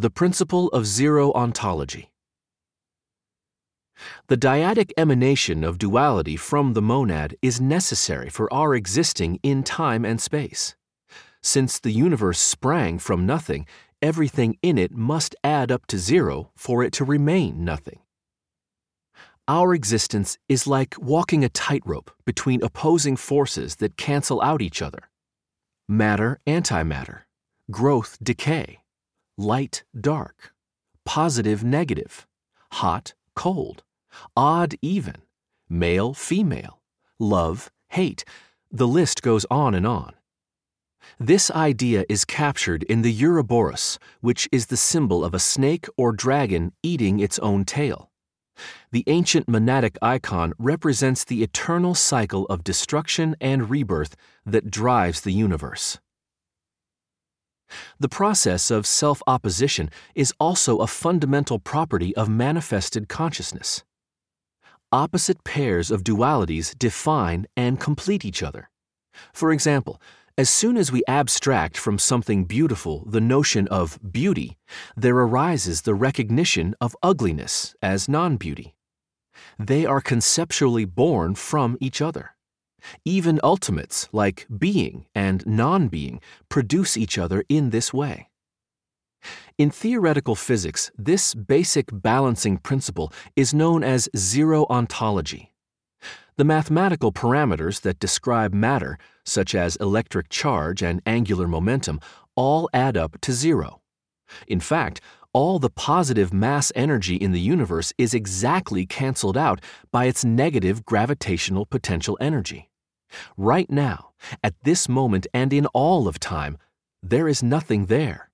The Principle of Zero Ontology. The dyadic emanation of duality from the monad is necessary for our existing in time and space. Since the universe sprang from nothing, everything in it must add up to zero for it to remain nothing. Our existence is like walking a tightrope between opposing forces that cancel out each other matter, antimatter, growth, decay, light, dark, positive, negative, hot, cold, odd, even, male, female, love, hate. The list goes on and on. This idea is captured in the Ouroboros, which is the symbol of a snake or dragon eating its own tail. The ancient monadic icon represents the eternal cycle of destruction and rebirth that drives the universe. The process of self opposition is also a fundamental property of manifested consciousness. Opposite pairs of dualities define and complete each other. For example, as soon as we abstract from something beautiful the notion of beauty, there arises the recognition of ugliness as non beauty. They are conceptually born from each other. Even ultimates like being and non being produce each other in this way. In theoretical physics, this basic balancing principle is known as zero ontology. The mathematical parameters that describe matter, such as electric charge and angular momentum, all add up to zero. In fact, all the positive mass energy in the universe is exactly canceled out by its negative gravitational potential energy. Right now, at this moment and in all of time, there is nothing there.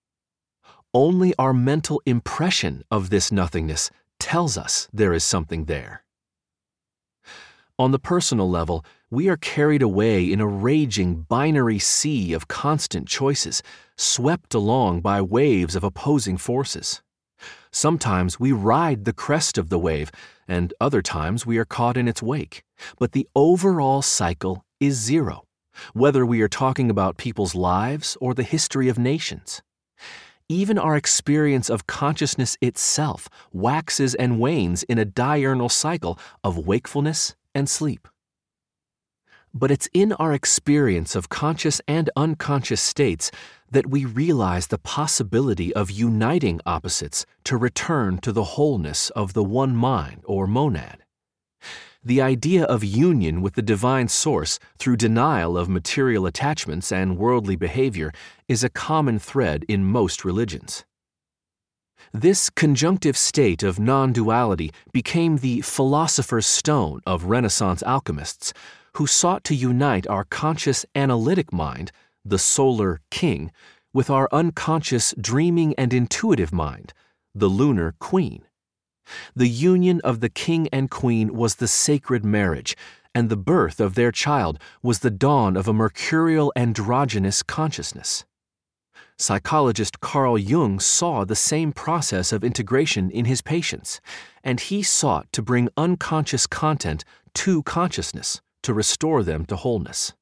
Only our mental impression of this nothingness tells us there is something there. On the personal level, we are carried away in a raging binary sea of constant choices, swept along by waves of opposing forces. Sometimes we ride the crest of the wave, and other times we are caught in its wake. But the overall cycle is zero, whether we are talking about people's lives or the history of nations. Even our experience of consciousness itself waxes and wanes in a diurnal cycle of wakefulness and sleep. But it's in our experience of conscious and unconscious states that we realize the possibility of uniting opposites to return to the wholeness of the one mind or monad. The idea of union with the divine source through denial of material attachments and worldly behavior is a common thread in most religions. This conjunctive state of non duality became the philosopher's stone of Renaissance alchemists, who sought to unite our conscious analytic mind, the solar king, with our unconscious dreaming and intuitive mind, the lunar queen. The union of the king and queen was the sacred marriage, and the birth of their child was the dawn of a mercurial androgynous consciousness. Psychologist Carl Jung saw the same process of integration in his patients, and he sought to bring unconscious content to consciousness to restore them to wholeness.